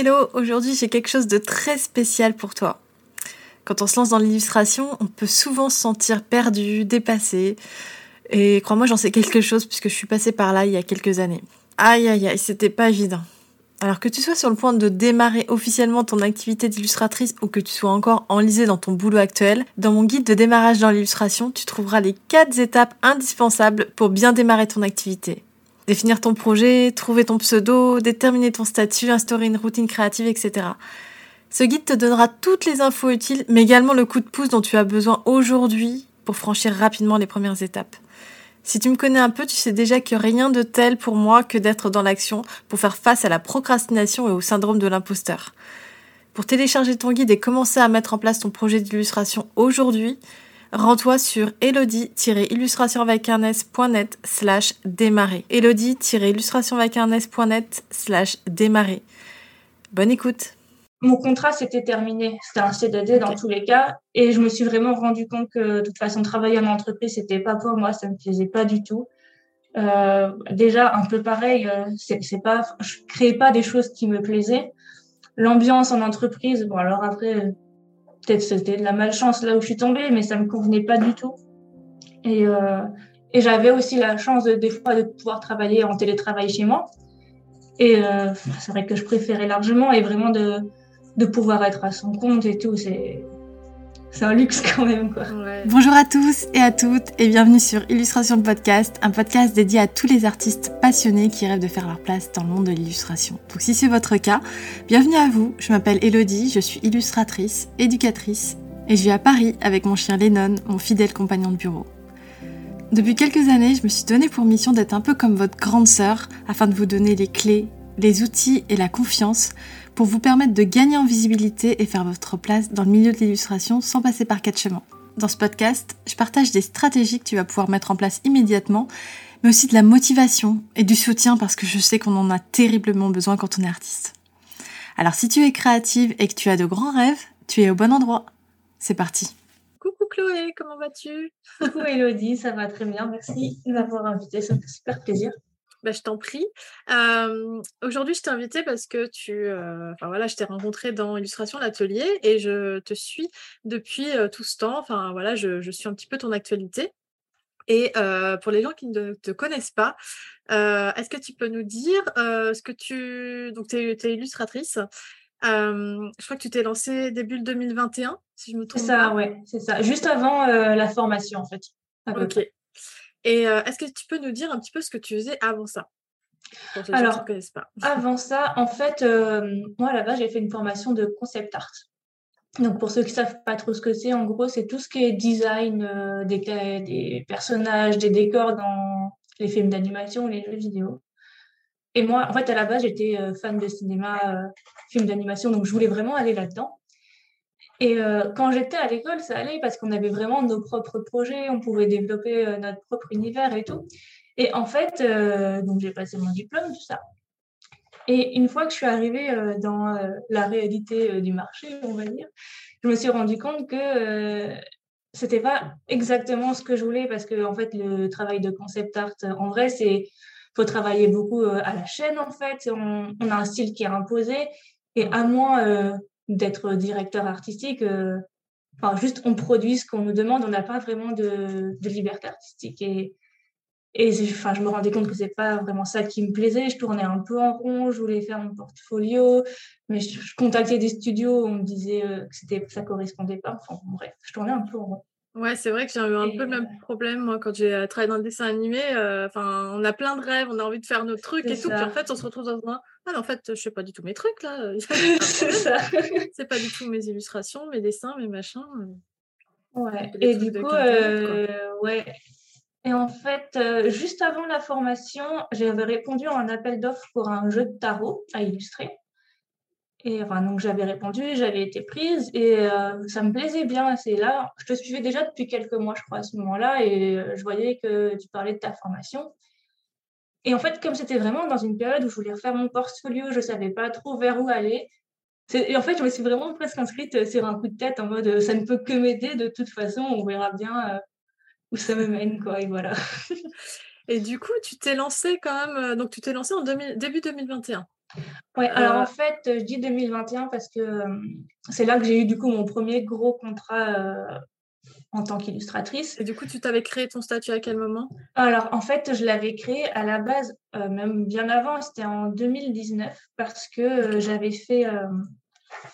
Hello, aujourd'hui j'ai quelque chose de très spécial pour toi. Quand on se lance dans l'illustration, on peut souvent se sentir perdu, dépassé. Et crois-moi, j'en sais quelque chose puisque je suis passée par là il y a quelques années. Aïe aïe aïe, c'était pas évident. Alors que tu sois sur le point de démarrer officiellement ton activité d'illustratrice ou que tu sois encore enlisé dans ton boulot actuel, dans mon guide de démarrage dans l'illustration, tu trouveras les 4 étapes indispensables pour bien démarrer ton activité. Définir ton projet, trouver ton pseudo, déterminer ton statut, instaurer une routine créative, etc. Ce guide te donnera toutes les infos utiles, mais également le coup de pouce dont tu as besoin aujourd'hui pour franchir rapidement les premières étapes. Si tu me connais un peu, tu sais déjà que rien de tel pour moi que d'être dans l'action pour faire face à la procrastination et au syndrome de l'imposteur. Pour télécharger ton guide et commencer à mettre en place ton projet d'illustration aujourd'hui, rends-toi sur elodie-illustrationvacarnes.net slash démarrer. elodie-illustrationvacarnes.net slash démarrer. Bonne écoute mon contrat s'était terminé. C'était un CDD dans tous les cas. Et je me suis vraiment rendu compte que de toute façon, travailler en entreprise, c'était pas pour moi. Ça me plaisait pas du tout. Euh, déjà, un peu pareil, euh, c'est pas, je créais pas des choses qui me plaisaient. L'ambiance en entreprise, bon, alors après, peut-être c'était de la malchance là où je suis tombée, mais ça me convenait pas du tout. Et, euh, et j'avais aussi la chance de, des fois de pouvoir travailler en télétravail chez moi. Et euh, c'est vrai que je préférais largement et vraiment de, de pouvoir être à son compte et tout, c'est c'est un luxe quand même. Quoi. Bonjour à tous et à toutes et bienvenue sur Illustration le podcast, un podcast dédié à tous les artistes passionnés qui rêvent de faire leur place dans le monde de l'illustration. Donc si c'est votre cas, bienvenue à vous. Je m'appelle Elodie, je suis illustratrice, éducatrice et je vis à Paris avec mon chien Lennon, mon fidèle compagnon de bureau. Depuis quelques années, je me suis donné pour mission d'être un peu comme votre grande sœur afin de vous donner les clés, les outils et la confiance pour vous permettre de gagner en visibilité et faire votre place dans le milieu de l'illustration sans passer par quatre chemins. Dans ce podcast, je partage des stratégies que tu vas pouvoir mettre en place immédiatement, mais aussi de la motivation et du soutien parce que je sais qu'on en a terriblement besoin quand on est artiste. Alors si tu es créative et que tu as de grands rêves, tu es au bon endroit. C'est parti. Coucou Chloé, comment vas-tu? Coucou Elodie, ça va très bien, merci de m'avoir invitée, ça me fait super plaisir. Bah, je t'en prie. Aujourd'hui, je t'ai invité parce que tu, enfin voilà, je t'ai rencontré dans Illustration l'atelier et je te suis depuis tout ce temps. Enfin voilà, je, je, suis un petit peu ton actualité. Et pour les gens qui ne te connaissent pas, est-ce que tu peux nous dire ce que tu, donc tu es, es, illustratrice. je crois que tu t'es lancée début 2021, si je me trompe. C'est ça, ouais, c'est ça. Juste avant la formation, en fait. Ok. Et est-ce que tu peux nous dire un petit peu ce que tu faisais avant ça? Alors, pas. avant ça, en fait, moi là-bas, j'ai fait une formation de concept art. Donc, pour ceux qui savent pas trop ce que c'est, en gros, c'est tout ce qui est design des, des personnages, des décors dans les films d'animation, les jeux vidéo. Et moi, en fait, à la base, j'étais fan de cinéma, films d'animation, donc je voulais vraiment aller là-dedans. Et euh, quand j'étais à l'école, ça allait parce qu'on avait vraiment nos propres projets, on pouvait développer euh, notre propre univers et tout. Et en fait, euh, donc j'ai passé mon diplôme, tout ça. Et une fois que je suis arrivée dans la réalité du marché, on va dire, je me suis rendu compte que c'était pas exactement ce que je voulais parce que fait, le travail de concept art, en vrai, c'est faut travailler beaucoup à la chaîne en fait. On, on, a un style qui est imposé et à moins d'être directeur artistique. Euh, enfin, juste on produit ce qu'on nous demande, on n'a pas vraiment de, liberté artistique. Et, et je me rendais compte que c'est pas vraiment ça qui me plaisait. Je tournais un peu en rond, je voulais faire mon portfolio, mais je, contactais des studios, on me disait euh, que c'était, ça correspondait pas. Enfin, bref, je tournais un peu en rond. Ouais, c'est vrai que j'ai eu un peu le même problème, moi, quand j'ai travaillé dans le dessin animé. Enfin, on a plein de rêves, on a envie de faire nos trucs et tout. Puis en fait, on se retrouve dans un. Ah, en fait, je fais pas du tout mes trucs, là. c'est ça. c'est pas du tout mes illustrations, mes dessins, mes machins. Ouais. Et du coup, euh, ouais. Et en fait, juste avant la formation, j'avais répondu à un appel d'offres pour un jeu de tarot à illustrer. Et enfin, donc j'avais répondu, j'avais été prise et euh, ça me plaisait bien. C'est là, je te suivais déjà depuis quelques mois, je crois, à ce moment-là, et euh, je voyais que tu parlais de ta formation. Et en fait, comme c'était vraiment dans une période où je voulais refaire mon portfolio, je savais pas trop vers où aller. Et en fait, je me suis vraiment presque inscrite euh, sur un coup de tête en mode ça ne peut que m'aider de toute façon, on verra bien où ça me mène, quoi. Et voilà. et du coup, tu t'es lancé quand même, donc tu t'es lancé en début 2021. Ouais, alors en fait, je dis 2021 parce que c'est là que j'ai eu du coup mon premier gros contrat en tant qu'illustratrice. Et du coup, tu t'avais créé ton statut à quel moment? Alors, en fait, je l'avais créé à la base, euh, même bien avant, c'était en 2019, parce que euh, j'avais fait, euh,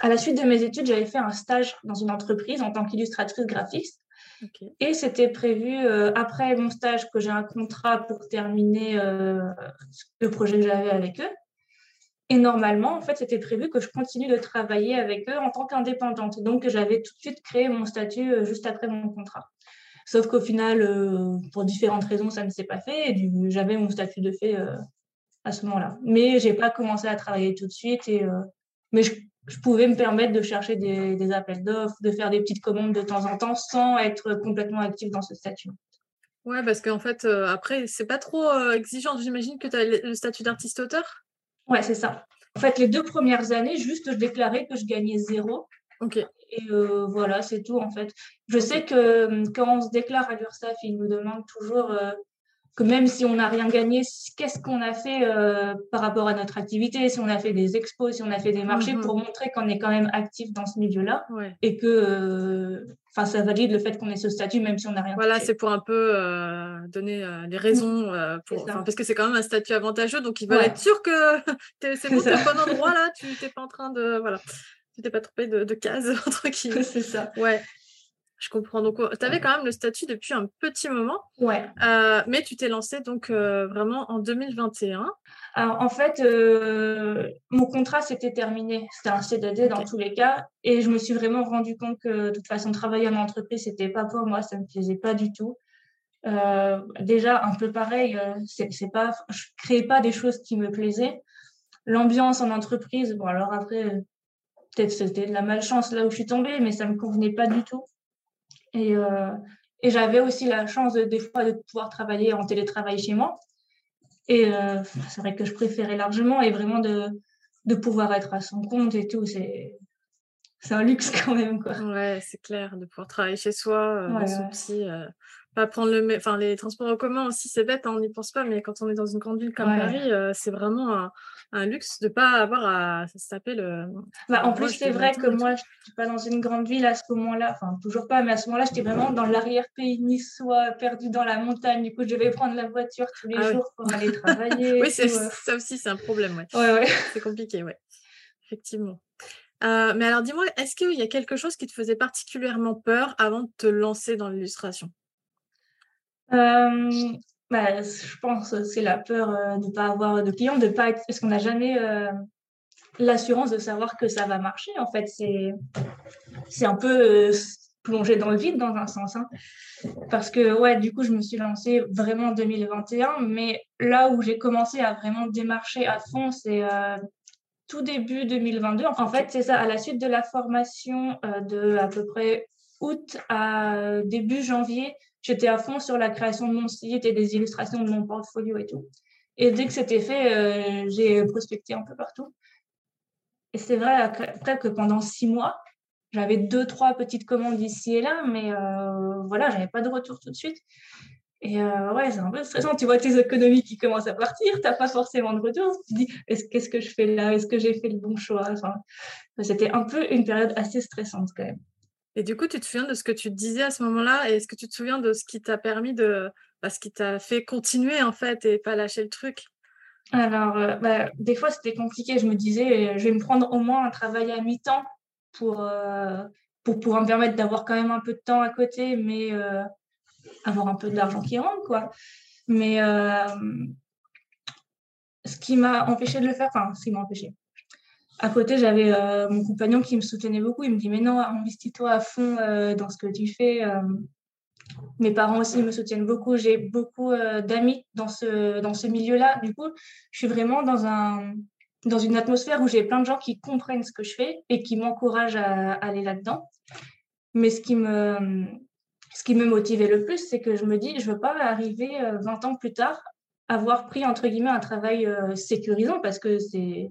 à la suite de mes études, j'avais fait un stage dans une entreprise en tant qu'illustratrice graphiste. Et c'était prévu, après mon stage, que j'ai un contrat pour terminer le projet que j'avais avec eux. Et normalement, en fait, c'était prévu que je continue de travailler avec eux en tant qu'indépendante. Donc, j'avais tout de suite créé mon statut euh, juste après mon contrat. Sauf qu'au final, euh, pour différentes raisons, ça ne s'est pas fait. J'avais mon statut de fait euh, à ce moment-là. Mais j'ai pas commencé à travailler tout de suite. Mais je, pouvais me permettre de chercher des, appels d'offres, de faire des petites commandes de temps en temps sans être complètement active dans ce statut. Ouais, parce qu'en fait, après, c'est pas trop exigeant. J'imagine que tu as le statut d'artiste-auteur? Ouais, c'est ça. En fait, les deux premières années, juste, je déclarais que je gagnais zéro. Ok. Et euh, voilà, c'est tout en fait. Je sais que euh, quand on se déclare à l'URSSAF, ils nous demandent toujours euh, que même si on n'a rien gagné, qu'est-ce qu'on a fait euh, par rapport à notre activité, si on a fait des expos, si on a fait des marchés, mhm. pour montrer qu'on est quand même actif dans ce milieu-là et que enfin ça valide le fait qu'on ait ce statut même si on n'a rien Voilà, c'est pour un peu euh, donner les raisons, pour, parce que c'est quand même un statut avantageux, donc ils veulent être sûrs que c'est bon, au bon endroit là, tu n'es pas en train de... Voilà. Tu t'es pas trompé de, de case, entre guillemets. C'est ça. Ouais. Je comprends. Donc, tu avais quand même le statut depuis un petit moment. Ouais. Euh, mais tu t'es lancé donc euh, vraiment en 2021. Alors, en fait, euh, mon contrat s'était terminé. C'était un CDD dans tous les cas. Et je me suis vraiment rendu compte que de toute façon, travailler en entreprise, c'était pas pour moi. Ça me plaisait pas du tout. déjà, un peu pareil, c'est pas, je créais pas des choses qui me plaisaient. L'ambiance en entreprise, bon, alors après, peut-être c'était de la malchance là où je suis tombée, mais ça me convenait pas du tout. Et, euh, et j'avais aussi la chance des fois de pouvoir travailler en télétravail chez moi. Et euh, c'est vrai que je préférais largement et vraiment de, de pouvoir être à son compte et tout. C'est, c'est un luxe quand même. Quoi. Ouais, c'est clair, de pouvoir travailler chez soi, euh, dans son petit, pas prendre le. Enfin, les transports en commun aussi, c'est bête, hein, on n'y pense pas, mais quand on est dans une grande ville comme Paris, c'est vraiment un, un luxe de pas avoir à se taper le. Bah, en plus, c'est vrai que moi, je suis pas dans une grande ville à ce moment-là, enfin, toujours pas, mais à ce moment-là, j'étais vraiment dans l'arrière-pays niçois, perdu dans la montagne. Du coup, je devais prendre la voiture tous les ah jours pour aller travailler. oui, ça aussi, c'est un problème, ouais. C'est compliqué, ouais. Effectivement. Euh, mais alors, dis-moi, est-ce qu'il y a quelque chose qui te faisait particulièrement peur avant de te lancer dans l'illustration? euh, bah, je pense que c'est la peur euh, de ne pas avoir de clients, de pas être... parce qu'on n'a jamais euh, l'assurance de savoir que ça va marcher. En fait, c'est c'est un peu euh, plongé dans le vide dans un sens. Hein. Parce que, ouais, du coup, je me suis lancée vraiment en 2021, mais là où j'ai commencé à vraiment démarcher à fond, c'est tout début 2022. En fait, c'est ça, à la suite de la formation de à peu près août à début janvier, j'étais à fond sur la création de mon site et des illustrations de mon portfolio et tout. Et dès que c'était fait, euh, j'ai prospecté un peu partout. Et c'est vrai après que pendant six mois, j'avais deux, trois petites commandes ici et là, mais euh, voilà, j'avais pas de retour tout de suite. Et euh, ouais, c'est un peu stressant. Tu vois tes économies qui commencent à partir, tu n'as pas forcément de retour. Tu te dis, qu'est-ce que je fais là? Est-ce que j'ai fait le bon choix? C'était un peu une période assez stressante quand même. Et du coup, tu te souviens de ce que tu disais à ce moment-là? Et est-ce que tu te souviens de ce qui t'a permis de. Bah, ce qui t'a fait continuer, en fait, et pas lâcher le truc? Alors, euh, bah, des fois, c'était compliqué. Je me disais, euh, je vais me prendre au moins un travail à mi-temps pour, euh, pour pouvoir me permettre d'avoir quand même un peu de temps à côté, mais avoir un peu d'argent qui rentre, quoi. Mais ce qui m'a empêché de le faire, enfin, ce qui m'a empêché, à côté, j'avais euh, mon compagnon qui me soutenait beaucoup. Il me dit, mais non, investis-toi à fond euh, dans ce que tu fais. Euh. mes parents aussi me soutiennent beaucoup. J'ai beaucoup d'amis dans ce, dans ce milieu-là. Du coup, je suis vraiment dans, un, dans une atmosphère où j'ai plein de gens qui comprennent ce que je fais et qui m'encouragent à, aller là-dedans. Mais ce qui me, ce qui me motivait le plus, c'est que je me dis, je ne veux pas arriver 20 ans plus tard, avoir pris, entre guillemets, un travail sécurisant parce que c'est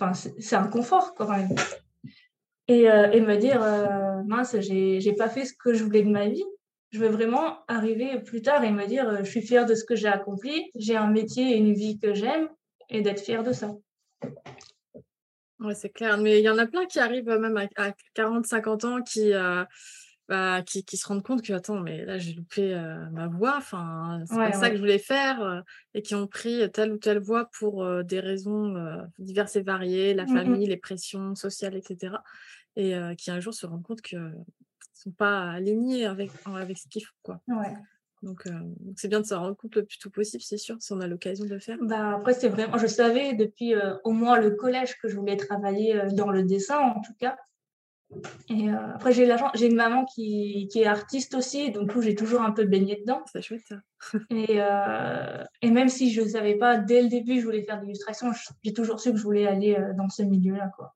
Enfin, c'est un confort quand même. Et, euh, et me dire, euh, mince, j'ai pas fait ce que je voulais de ma vie. Je veux vraiment arriver plus tard et me dire, euh, je suis fière de ce que j'ai accompli, j'ai un métier et une vie que j'aime et d'être fière de ça. Ouais, c'est clair. Mais il y en a plein qui arrivent même à, 40, 50 ans qui, bah, qui, qui, se rendent compte que, attends, mais là, j'ai loupé ma voie, enfin, c'est pas ça que je voulais faire, et qui ont pris telle ou telle voie pour des raisons diverses et variées, la mmh famille, les pressions sociales, etc. Et qui un jour se rendent compte qu'ils ne sont pas alignés avec, avec ce qu'il faut, quoi. Donc, c'est bien de s'en rendre compte le plus tôt possible, c'est sûr, si on a l'occasion de le faire. Bah, après, c'est vraiment, je savais depuis au moins le collège que je voulais travailler dans le dessin, en tout cas. Et euh, après, j'ai j'ai une maman qui, qui, est artiste aussi, donc j'ai toujours un peu baigné dedans. C'est chouette ça. et, euh, et, même si je ne savais pas dès le début je voulais faire de l'illustration, j'ai toujours su que je voulais aller euh, dans ce milieu-là. Quoi.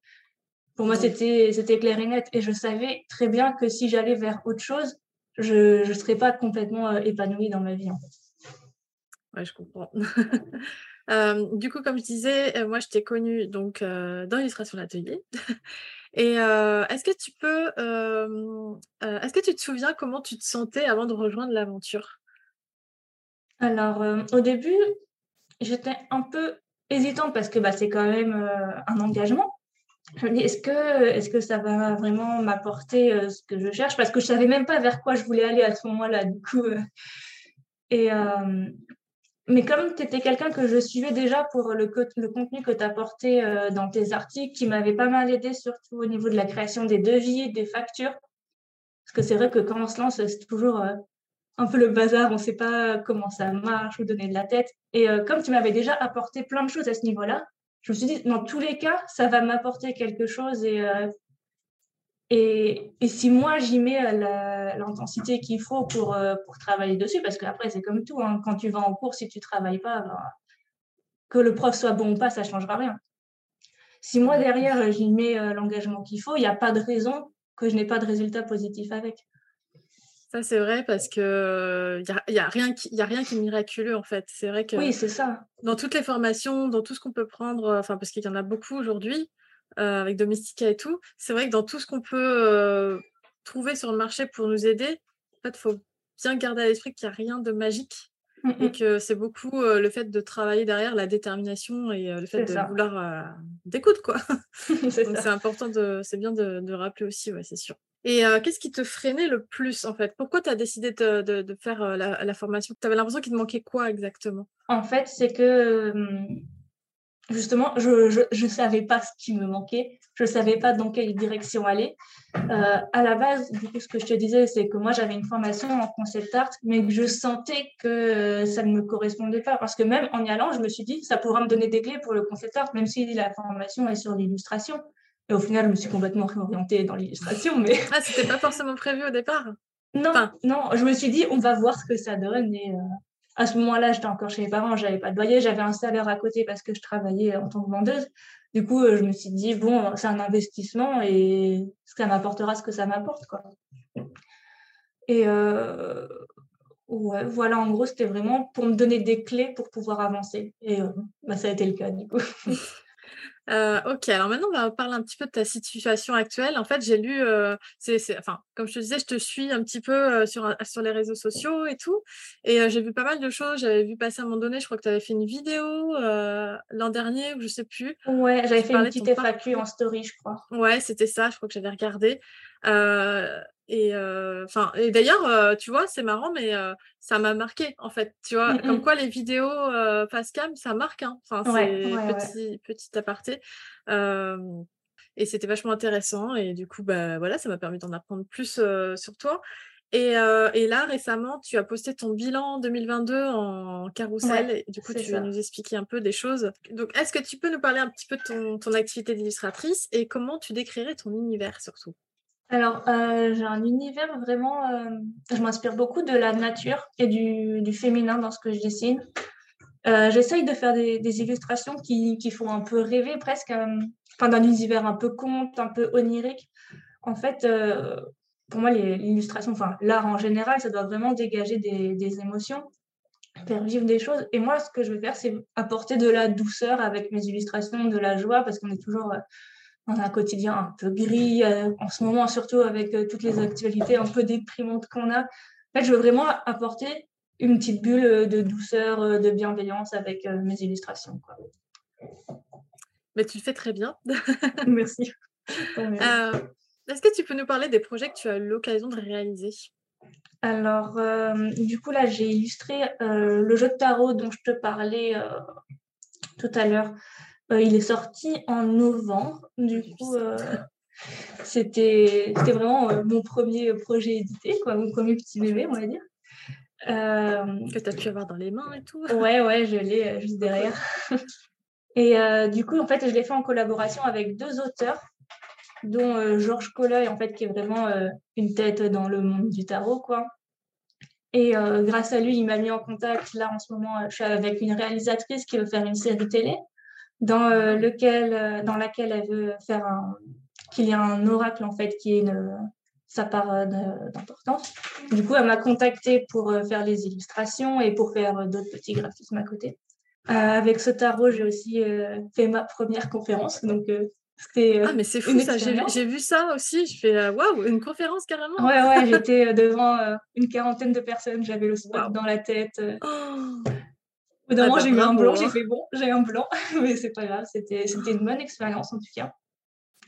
Pour moi, c'était, c'était clair et net. Et je savais très bien que si j'allais vers autre chose, je ne serais pas complètement épanouie dans ma vie. En fait. Ouais, je comprends. du coup, comme je disais, moi, je t'ai connue donc, dans l'illustration d'atelier. Et est-ce que tu peux, est-ce que tu te souviens comment tu te sentais avant de rejoindre l'aventure? Alors, au début, j'étais un peu hésitante parce que bah, c'est quand même un engagement. Je me dis, est-ce que, est-ce que ça va vraiment m'apporter ce que je cherche? Parce que je savais même pas vers quoi je voulais aller à ce moment-là, du coup. et, mais comme tu étais quelqu'un que je suivais déjà pour le, contenu que tu apportais euh, dans tes articles, qui m'avait pas mal aidé, surtout au niveau de la création des devis, des factures. Parce que c'est vrai que quand on se lance, c'est toujours euh, un peu le bazar, on ne sait pas comment ça marche ou donner de la tête. Et euh, comme tu m'avais déjà apporté plein de choses à ce niveau-là, je me suis dit, dans tous les cas, ça va m'apporter quelque chose et et, si moi, j'y mets euh, l'intensité qu'il faut pour, euh, pour travailler dessus, parce qu'après, c'est comme tout, hein, quand tu vas en cours, si tu ne travailles pas, ben, que le prof soit bon ou pas, ça ne changera rien. Si moi, derrière, j'y mets euh, l'engagement qu'il faut, il n'y a pas de raison que je n'ai pas de résultat positif avec. Ça, c'est vrai parce que il n'y a, a, rien qui, a rien qui est miraculeux, en fait. C'est vrai que oui, c'est ça. dans toutes les formations, dans tout ce qu'on peut prendre, enfin, parce qu'il y en a beaucoup aujourd'hui, euh, avec Domestika et tout, c'est vrai que dans tout ce qu'on peut euh, trouver sur le marché pour nous aider, en fait, faut bien garder à l'esprit qu'il n'y a rien de magique mmh et que c'est beaucoup euh, le fait de travailler derrière la détermination et le fait de vouloir d'écoute quoi. c'est important de c'est bien de, rappeler aussi ouais c'est sûr. Et qu'est-ce qui te freinait le plus en fait? Pourquoi tu as décidé de, de, faire la, la, formation? Tu avais l'impression qu'il te manquait quoi exactement? En fait, c'est que justement, je ne savais pas ce qui me manquait, je ne savais pas dans quelle direction aller. Euh, à la base, du coup, ce que je te disais, c'est que moi, j'avais une formation en concept art, mais que je sentais que euh, ça ne me correspondait pas. Parce que même en y allant, je me suis dit, ça pourra me donner des clés pour le concept art, même si la formation est sur l'illustration. Et au final, je me suis complètement réorientée dans l'illustration. Mais... Ah, c'était pas forcément prévu au départ? Non, non, je me suis dit, on va voir ce que ça donne. Et, euh, à ce moment-là, j'étais encore chez mes parents, j'avais pas de loyer, j'avais un salaire à côté parce que je travaillais en tant que vendeuse. Du coup, euh, je me suis dit, bon, c'est un investissement et ça m'apportera ce que ça m'apporte. Quoi. Et euh, voilà, en gros, c'était vraiment pour me donner des clés pour pouvoir avancer. Et euh, bah, ça a été le cas, du coup. Euh, ok, alors maintenant on va parler un petit peu de ta situation actuelle. En fait, j'ai lu, euh, c'est, enfin, comme je te disais, je te suis un petit peu euh, sur, sur les réseaux sociaux et tout, et j'ai vu pas mal de choses. J'avais vu passer à un moment donné, je crois que tu avais fait une vidéo l'an dernier, ou je sais plus. Ouais, j'avais fait une petite FAQ en story, je crois. Ouais, c'était ça, je crois que j'avais regardé. Et, enfin, et d'ailleurs, tu vois, c'est marrant, mais ça m'a marqué, en fait. Tu vois, mmh comme quoi les vidéos face cam, ça marque. Hein. Enfin, c'est petit, petit aparté. et c'était vachement intéressant. Et du coup, bah, voilà, ça m'a permis d'en apprendre plus sur toi. Et, et, là, récemment, tu as posté ton bilan 2022 en carrousel. du coup, tu vas nous expliquer un peu des choses. Donc, est-ce que tu peux nous parler un petit peu de ton, ton activité d'illustratrice et comment tu décrirais ton univers surtout? Alors, euh, j'ai un univers vraiment. Euh, je m'inspire beaucoup de la nature et du, féminin dans ce que je dessine. Euh, j'essaye de faire des, illustrations qui, font un peu rêver, presque, enfin, d'un univers un peu conte, un peu onirique. En fait, pour moi, l'illustration, enfin, l'art en général, ça doit vraiment dégager des, des, émotions, faire vivre des choses. Et moi, ce que je veux faire, c'est apporter de la douceur avec mes illustrations, de la joie, parce qu'on est toujours dans un quotidien un peu gris, euh, en ce moment surtout avec euh, toutes les actualités un peu déprimantes qu'on a. En fait, je veux vraiment apporter une petite bulle de douceur, euh, de bienveillance avec mes illustrations. Quoi. Mais tu le fais très bien. Merci. Est-ce que tu peux nous parler des projets que tu as eu l'occasion de réaliser? Alors, du coup, là, j'ai illustré le jeu de tarot dont je te parlais tout à l'heure. Il est sorti en novembre. Du coup, c'était vraiment mon premier projet édité, quoi, mon premier petit bébé, on va dire. que tu as pu avoir dans les mains et tout. Ouais, ouais, je l'ai juste derrière. et du coup, en fait, je l'ai fait en collaboration avec deux auteurs dont euh, Georges Colloy, en fait, qui est vraiment euh, une tête dans le monde du tarot, quoi. Et euh, grâce à lui, il m'a mis en contact. Là, en ce moment, je suis avec une réalisatrice qui veut faire une série télé dans, lequel, dans laquelle elle veut faire un, qu'il y ait un oracle, en fait, qui est une, sa part d'importance. Du coup, elle m'a contacté pour faire les illustrations et pour faire d'autres petits graphismes à côté. avec ce tarot, j'ai aussi fait ma première conférence. Donc, euh, ah, mais c'est fou ça, j'ai vu ça aussi. Je fais euh, waouh, une conférence carrément. Ouais, ouais, j'étais euh, devant une quarantaine de personnes, j'avais le spot dans la tête. Oh. Au bout d'un ah, moment, j'ai eu un blanc, j'ai hein. fait bon, j'ai un blanc, mais c'est pas grave, c'était une bonne expérience en tout cas.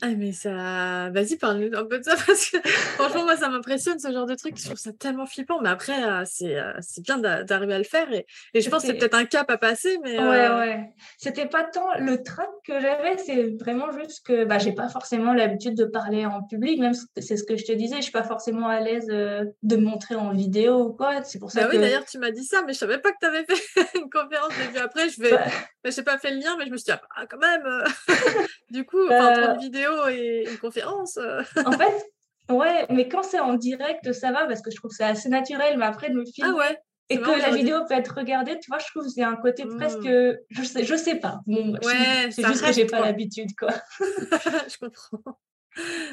Ah, mais ça. Vas-y, parle-nous un peu de ça parce que franchement, moi, ça m'impressionne ce genre de truc. Je trouve ça tellement flippant. Mais après, euh, c'est euh, c'est bien d'arriver à le faire. Et, et je pense que c'est peut-être un cap à passer. Mais, Ouais, euh, ouais. C'était pas tant le trac que j'avais, c'est vraiment juste que bah, j'ai pas forcément l'habitude de parler en public. Même c'est ce que je te disais, je suis pas forcément à l'aise de me montrer en vidéo ou quoi. C'est pour ça bah que. oui, d'ailleurs, tu m'as dit ça, mais je savais pas que tu avais fait une conférence. J'ai après, je vais. Bah... Bah, j'ai pas fait le lien, mais je me suis dit, ah, quand même. du coup, entre une vidéo et une conférence. Euh. en fait, ouais, mais quand c'est en direct, ça va parce que je trouve que c'est assez naturel. Mais après, de me ah filmer ouais, et que la vidéo peut être regardée, tu vois, je trouve que c'est un côté mmh. presque. Je sais, je sais pas. Bon, ouais, c'est juste que j'ai pas l'habitude, quoi. je comprends.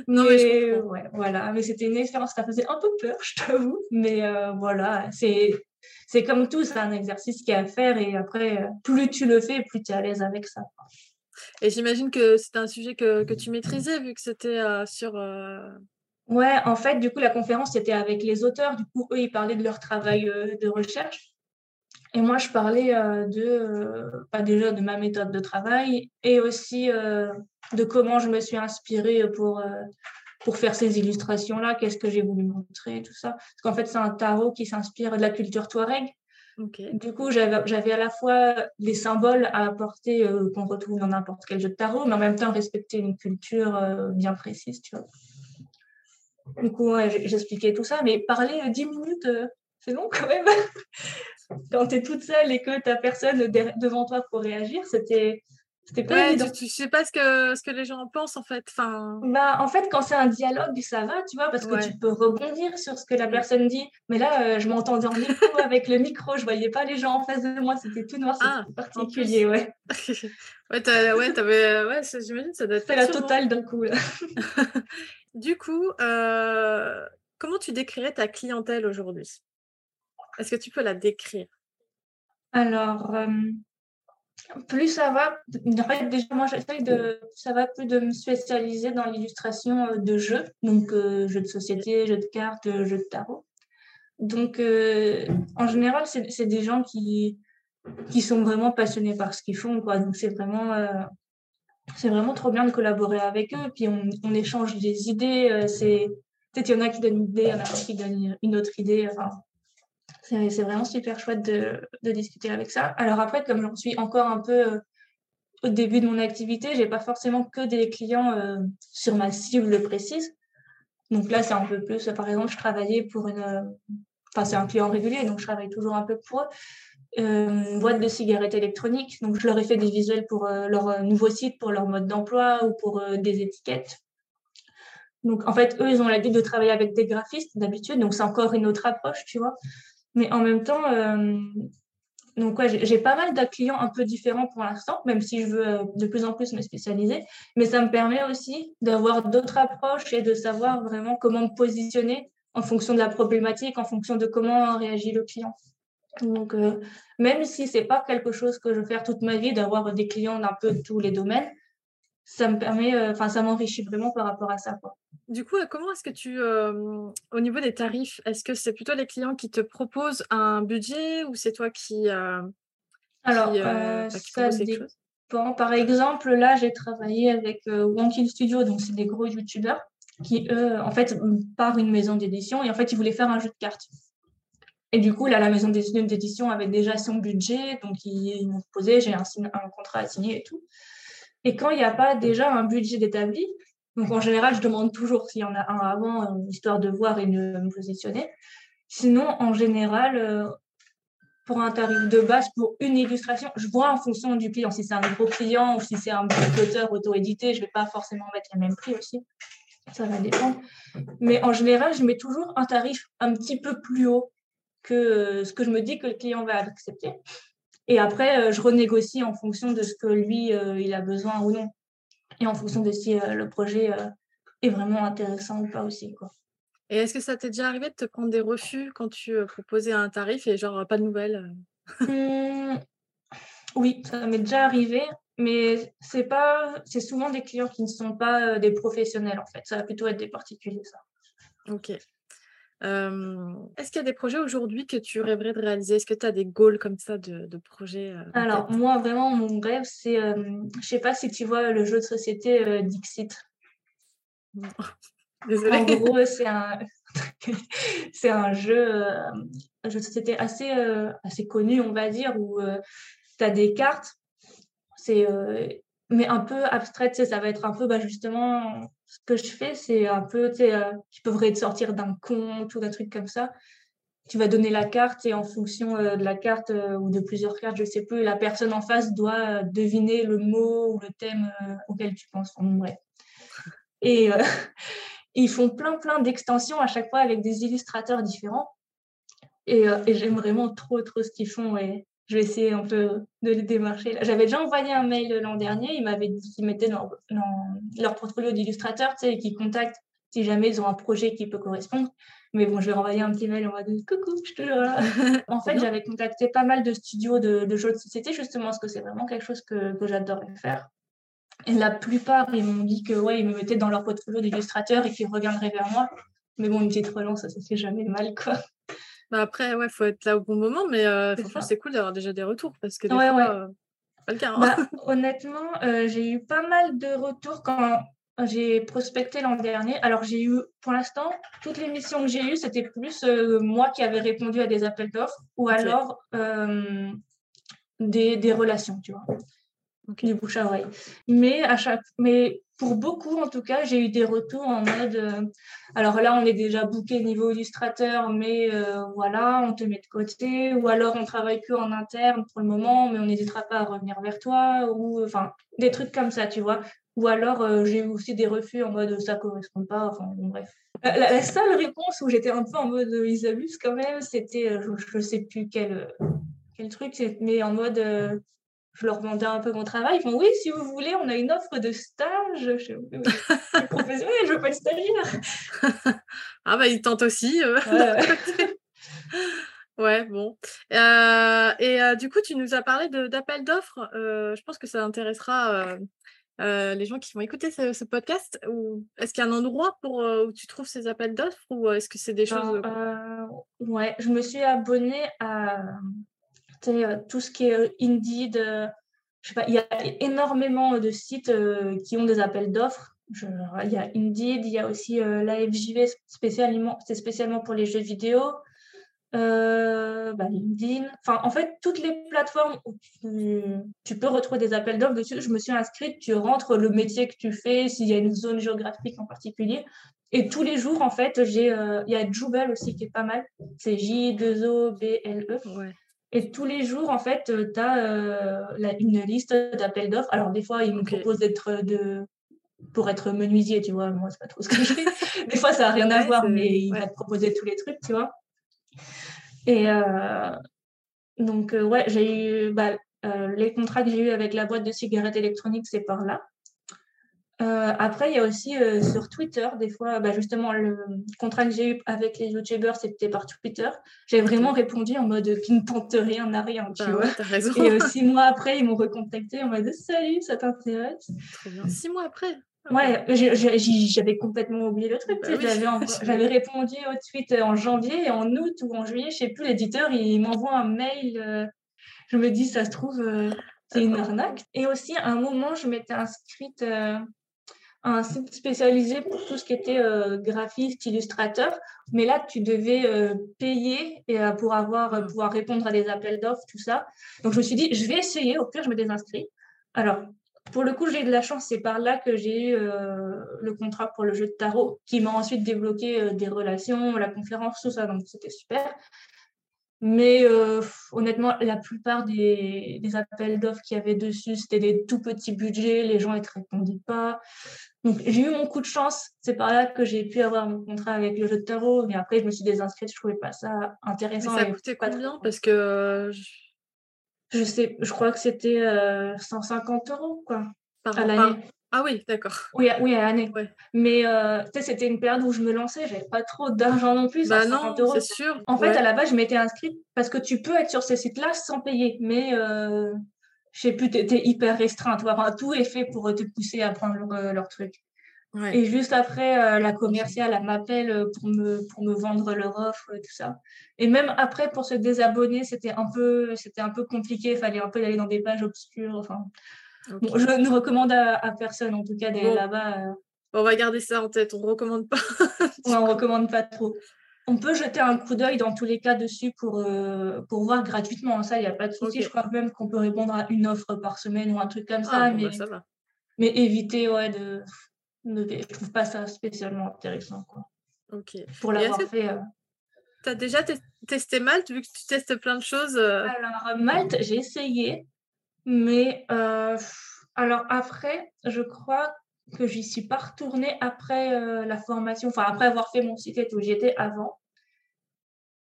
Non, mais, je comprends. Ouais, voilà. Mais c'était une expérience, ça faisait un peu peur, je t'avoue. Mais euh, voilà, c'est. C'est comme tout, c'est un exercice qui est à faire et après, plus tu le fais, plus tu es à l'aise avec ça. Et j'imagine que c'était un sujet que, tu maîtrisais vu que c'était euh, sur. Euh, ouais, en fait, du coup, la conférence, c'était avec les auteurs. Du coup, eux, ils parlaient de leur travail euh, de recherche. Et moi, je parlais de, pas déjà de ma méthode de travail et aussi de comment je me suis inspirée pour, pour faire ces illustrations-là, qu'est-ce que j'ai voulu montrer, tout ça. Parce qu'en fait, c'est un tarot qui s'inspire de la culture touareg. Du coup, j'avais à la fois des symboles à apporter euh, qu'on retrouve dans n'importe quel jeu de tarot, mais en même temps respecter une culture euh, bien précise. Du coup, j'expliquais tout ça, mais parler 10 euh, minutes, c'est long quand même. quand tu es toute seule et que tu personne devant toi pour réagir, c'était c'était pas ouais, Tu, sais pas ce que, ce que les gens pensent en fait. Enfin... Bah, en fait, quand c'est un dialogue, ça va, tu vois, parce que tu peux rebondir sur ce que la personne dit. Mais là, euh, je m'entendais en écho avec le micro, je voyais pas les gens en face de moi, c'était tout noir, c'était ah, particulier, ouais. ouais, ouais, t'avais, ouais, j'imagine ça doit être. C'est la totale d'un coup. Là. du coup, euh, comment tu décrirais ta clientèle aujourd'hui? Est-ce que tu peux la décrire? Alors. Euh, plus ça va, en fait, déjà, moi, j'essaye de, ça va plus de me spécialiser dans l'illustration euh, de jeux, donc euh, jeux de société, jeux de cartes, euh, jeux de tarot. Donc, en général, c'est des gens qui, qui sont vraiment passionnés par ce qu'ils font, quoi. Donc, c'est vraiment, vraiment trop bien de collaborer avec eux. Puis, on, échange des idées. c'est, peut-être y en a qui donnent une idée, il y en a qui donnent une autre idée. C'est vraiment super chouette de, de, discuter avec ça. Alors après, comme j'en suis encore un peu euh, au début de mon activité, j'ai pas forcément que des clients euh, sur ma cible précise. Donc là, c'est un peu plus. Par exemple, je travaillais pour une. Euh, enfin, c'est un client régulier, donc je travaille toujours un peu pour eux. une boîte de cigarettes électroniques. Donc, je leur ai fait des visuels pour leur nouveau site, pour leur mode d'emploi ou pour des étiquettes. Donc, en fait, eux, ils ont l'habitude de travailler avec des graphistes d'habitude. Donc, c'est encore une autre approche, tu vois. Mais en même temps, euh, j'ai pas mal de clients un peu différents pour l'instant, même si je veux euh, de plus en plus me spécialiser. Mais ça me permet aussi d'avoir d'autres approches et de savoir vraiment comment me positionner en fonction de la problématique, en fonction de comment réagit le client. Donc, euh, même si c'est pas quelque chose que je veux faire toute ma vie, d'avoir des clients d'un peu tous les domaines, ça me permet, enfin, ça m'enrichit vraiment par rapport à ça. Quoi. Du coup, comment est-ce que tu, au niveau des tarifs, est-ce que c'est plutôt les clients qui te proposent un budget ou c'est toi qui, Alors, ça, dépend. Par exemple, là, j'ai travaillé avec euh, Wonky Studio, donc c'est des gros youtubeurs qui, eux, en fait, par une maison d'édition et en fait, ils voulaient faire un jeu de cartes. Et du coup, là, la maison d'édition avait déjà son budget, donc ils, m'ont proposé, j'ai un, un, contrat à signer et tout. Et quand il n'y a pas déjà un budget d'établi, donc en général, je demande toujours s'il y en a un avant, histoire de voir et de me positionner. Sinon, en général, euh, pour un tarif de base, pour une illustration, je vois en fonction du client. Si c'est un gros client ou si c'est un petit auteur auto-édité, je ne vais pas forcément mettre le même prix aussi. Ça va dépendre. Mais en général, je mets toujours un tarif un petit peu plus haut que euh, ce que je me dis que le client va accepter. Et après, euh, je renégocie en fonction de ce que lui, euh, il a besoin ou non. Et en fonction de si le projet est vraiment intéressant ou pas aussi. Quoi. Et est-ce que ça t'est déjà arrivé de te prendre des refus quand tu proposais un tarif et genre pas de nouvelles mmh, Oui, ça m'est déjà arrivé, mais c'est pas, c'est souvent des clients qui ne sont pas des professionnels en fait. Ça va plutôt être des particuliers, ça. Ok. Est-ce qu'il y a des projets aujourd'hui que tu rêverais de réaliser? Est-ce que tu as des goals comme ça de, de projets Alors, moi, vraiment, mon rêve, c'est. je je sais pas si tu vois le jeu de société Dixit. Désolée. En gros, c'est un, c'est un jeu, un jeu de société assez, assez connu, on va dire, où tu as des cartes. C'est mais un peu abstraite, ça va être un peu bah, justement ce que je fais, c'est un peu, tu sais, euh, tu peux sortir d'un conte ou d'un truc comme ça. Tu vas donner la carte et en fonction euh, de la carte euh, ou de plusieurs cartes, je sais plus, la personne en face doit deviner le mot ou le thème auquel tu penses. En vrai. Et ils font plein, plein d'extensions à chaque fois avec des illustrateurs différents. Et, et j'aime vraiment trop, trop ce qu'ils font. Et je vais essayer un peu de les démarcher. J'avais déjà envoyé un mail l'an dernier. Ils m'avaient dit qu'ils mettaient dans, leur portfolio d'illustrateurs, tu sais, et qu'ils contactent si jamais ils ont un projet qui peut correspondre. Mais bon, je vais renvoyer un petit mail en mode coucou, je suis toujours là. en fait, j'avais contacté pas mal de studios de, jeux de société, justement, parce que c'est vraiment quelque chose que, que j'adorerais faire. Et la plupart, ils m'ont dit que ouais, ils me mettaient dans leur portfolio d'illustrateurs et qu'ils reviendraient vers moi. Mais bon, une petite relance, ça, ça fait jamais mal, quoi. Bah, après, ouais, faut être là au bon moment, mais euh, franchement, c'est cool d'avoir déjà des retours parce que des fois, euh, pas le cas. Hein. Bah, honnêtement, euh, j'ai eu pas mal de retours quand j'ai prospecté l'an dernier. Alors, j'ai eu, pour l'instant, toutes les missions que j'ai eues, c'était plus moi qui avais répondu à des appels d'offres ou alors des, des, relations, tu vois. Du bouche à oreille. Mais, à chaque, mais pour beaucoup, en tout cas, j'ai eu des retours en mode euh, alors là, on est déjà booké niveau illustrateur, mais euh, voilà, on te met de côté, ou alors on travaille que en interne pour le moment, mais on n'hésitera pas à revenir vers toi, ou enfin des trucs comme ça, tu vois. Ou alors euh, j'ai eu aussi des refus en mode ça correspond pas, enfin bon, bref. La, seule réponse où j'étais un peu en mode ils abusent quand même, c'était je, ne sais plus quel quel truc, mais en mode je leur demandais un peu mon travail. Ils font oui, si vous voulez, on a une offre de stage. Je suis professionnelle, je veux pas être stagiaire. ah bah ils tentent aussi. Euh, ouais, bon. Euh, et euh, du coup, tu nous as parlé d'appel d'offres. je pense que ça intéressera les gens qui vont écouter ce, podcast. Ou est-ce qu'il y a un endroit pour où tu trouves ces appels d'offres? Ou est-ce que c'est des choses Ouais, je me suis abonnée à euh, tout ce qui est euh, Indeed. Euh, je sais pas, il y a énormément de sites qui ont des appels d'offres. Il y a Indeed, il y a aussi l'AFJV c'est spécialement pour les jeux vidéo. Bah, LinkedIn. Enfin, en fait, toutes les plateformes où tu, peux retrouver des appels d'offres dessus, je me suis inscrite, tu rentres le métier que tu fais, s'il y a une zone géographique en particulier. Et tous les jours, en fait, il y a Jubel aussi qui est pas mal. C'est J-2-O-B-L-E. Ouais. Et tous les jours, en fait, euh, tu as euh, une liste d'appels d'offres. Alors, des fois, ils me proposent d'être euh, de pour être menuisier, tu vois. Moi, c'est pas trop ce que je fais. des fois, ça n'a rien à voir, mais ils vont te proposer tous les trucs, tu vois. Et donc, ouais, j'ai eu bah, les contrats que j'ai eu avec la boîte de cigarettes électroniques, c'est par là. Euh, après, il y a aussi euh, sur Twitter, des fois, bah, justement, le contrat que j'ai eu avec les YouTubers, c'était par Twitter. J'ai vraiment répondu en mode qui ne tente rien n'a rien, tu bah vois. Et euh, six mois après, ils m'ont recontacté en mode salut, ça t'intéresse? Six mois après? Ah Ouais, j'avais complètement oublié le truc. Bah j'avais répondu au tweet en janvier et en août ou en juillet, je sais plus, l'éditeur, il m'envoie un mail. je me dis, ça se trouve c'est une arnaque. Et aussi, à un moment, je m'étais inscrite un site spécialisé pour tout ce qui était euh, graphiste, illustrateur. Mais là, tu devais euh, payer euh, pour avoir, pouvoir répondre à des appels d'offres, tout ça. Donc, je me suis dit, je vais essayer. Au pire, je me désinscris. Alors, pour le coup, j'ai eu de la chance. C'est par là que j'ai eu le contrat pour le jeu de tarot qui m'a ensuite débloqué des relations, la conférence, tout ça. Donc, c'était super. Mais honnêtement, la plupart des, des appels d'offres qu'il y avait dessus, c'était des tout petits budgets, les gens ne te répondaient pas. Donc, j'ai eu mon coup de chance. C'est par là que j'ai pu avoir mon contrat avec le jeu de tarot. Mais après, je me suis désinscrite. Je trouvais pas ça intéressant. Mais ça coûtait combien? Parce que. Euh, je... sais, je crois que c'était 150 euh, euros, quoi. Par à l'année. Ah oui, d'accord. Oui, oui, à l'année. Mais euh, c'était une période où je me lançais, j'avais pas trop d'argent non plus. Bah non, c'est sûr. En fait, à la base, je m'étais inscrite parce que tu peux être sur ces sites-là sans payer. Mais je sais plus, t'es hyper restreinte. Enfin, tout est fait pour te pousser à prendre leur, euh, leur truc. Et juste après, euh, la commerciale, elle m'appelle euh, pour me, pour me vendre leur offre, tout ça. Et même après, pour se désabonner, c'était un peu, c'était un peu compliqué. Il fallait un peu aller dans des pages obscures. Enfin, je ne recommande à, personne, en tout cas, d'aller là-bas. On va garder ça en tête. On ne recommande pas. ouais, on recommande pas trop. On peut jeter un coup d'œil dans tous les cas dessus pour, euh, pour voir gratuitement. Ça, il n'y a pas de souci. Je crois même qu'on peut répondre à une offre par semaine ou un truc comme ça. Ah, mais, bah, mais éviter, ouais, de, de. Je trouve pas ça spécialement intéressant. Quoi. Ok. Pour l'avoir fait. Euh. Tu as déjà testé Malte, vu que tu testes plein de choses euh? Alors, Malte, j'ai essayé. Mais alors après, je crois que j'y suis pas retournée après euh, la formation, enfin après avoir fait mon site et tout, j'y étais avant.